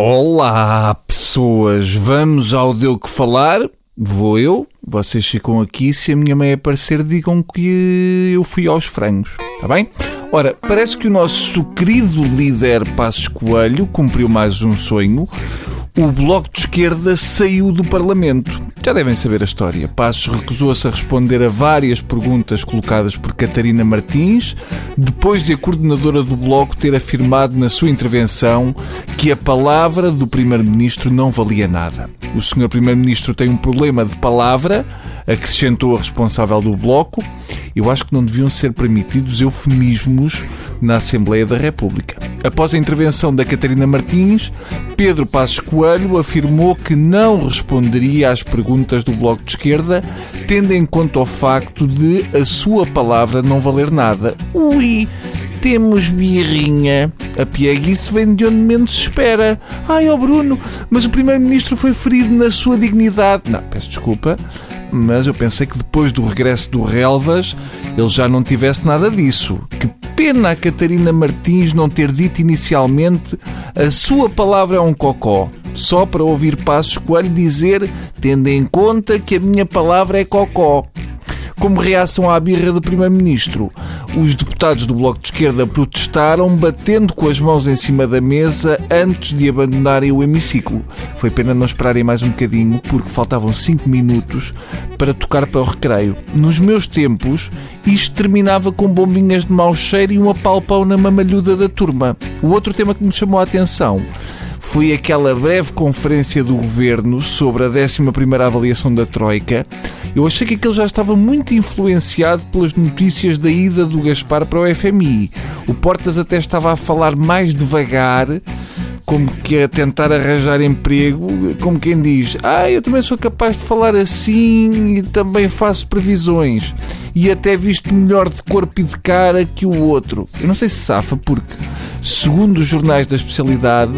Olá, pessoas! Vamos ao Deu que Falar. Vou eu, vocês ficam aqui. Se a minha mãe aparecer, digam que eu fui aos frangos. Está bem? Ora, parece que o nosso querido líder Passos Coelho cumpriu mais um sonho. O Bloco de Esquerda saiu do Parlamento. Já devem saber a história. Passos recusou-se a responder a várias perguntas colocadas por Catarina Martins, depois de a coordenadora do Bloco ter afirmado na sua intervenção que a palavra do Primeiro-Ministro não valia nada. O Sr. Primeiro-Ministro tem um problema de palavra, acrescentou a responsável do Bloco. Eu acho que não deviam ser permitidos eufemismos na Assembleia da República. Após a intervenção da Catarina Martins, Pedro Passos Coelho afirmou que não responderia às perguntas do Bloco de Esquerda, tendo em conta o facto de a sua palavra não valer nada. Ui, temos birrinha. A pieguice vem de onde menos se espera. Ai, ó oh Bruno, mas o Primeiro-Ministro foi ferido na sua dignidade. Não, peço desculpa mas eu pensei que depois do regresso do Relvas ele já não tivesse nada disso. Que pena a Catarina Martins não ter dito inicialmente a sua palavra é um cocó, só para ouvir Passos Coelho dizer, tendo em conta que a minha palavra é cocó. Como reação à birra do Primeiro-Ministro, os deputados do Bloco de Esquerda protestaram, batendo com as mãos em cima da mesa antes de abandonarem o hemiciclo. Foi pena não esperarem mais um bocadinho, porque faltavam 5 minutos para tocar para o recreio. Nos meus tempos, isto terminava com bombinhas de mau cheiro e um apalpão na mamalhuda da turma. O outro tema que me chamou a atenção foi aquela breve conferência do governo sobre a 11 avaliação da Troika. Eu achei que aquele já estava muito influenciado pelas notícias da ida do Gaspar para o FMI. O Portas até estava a falar mais devagar como que a tentar arranjar emprego, como quem diz, ah, eu também sou capaz de falar assim e também faço previsões. E até visto melhor de corpo e de cara que o outro. Eu não sei se safa, porque, segundo os jornais da especialidade,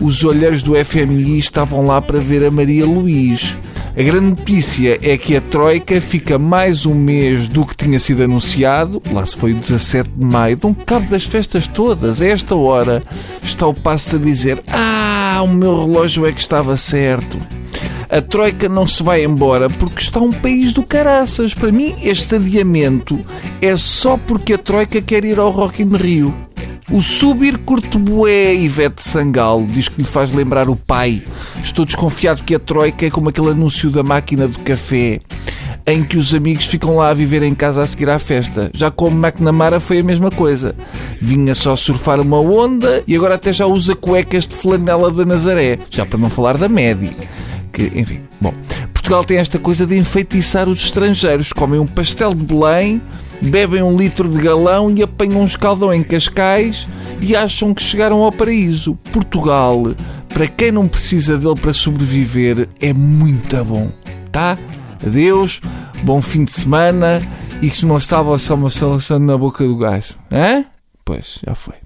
os olheiros do FMI estavam lá para ver a Maria Luís. A grande notícia é que a Troika fica mais um mês do que tinha sido anunciado, lá se foi o 17 de maio, um cabo das festas todas. A esta hora está o passo a dizer: Ah, o meu relógio é que estava certo. A Troika não se vai embora porque está um país do caraças. Para mim, este adiamento é só porque a Troika quer ir ao Rock in Rio. O subir curto Ivete Sangalo diz que lhe faz lembrar o pai. Estou desconfiado que a Troika é como aquele anúncio da máquina do café em que os amigos ficam lá a viver em casa a seguir à festa. Já como McNamara foi a mesma coisa. Vinha só surfar uma onda e agora até já usa cuecas de flanela da Nazaré. Já para não falar da Medi. Que, enfim, bom. Portugal tem esta coisa de enfeitiçar os estrangeiros. Comem um pastel de Belém bebem um litro de galão e apanham um escaldão em Cascais e acham que chegaram ao paraíso. Portugal, para quem não precisa dele para sobreviver, é muito bom. Tá? Adeus, bom fim de semana e que se não estava só uma seleção na boca do gás. Hã? Pois, já foi.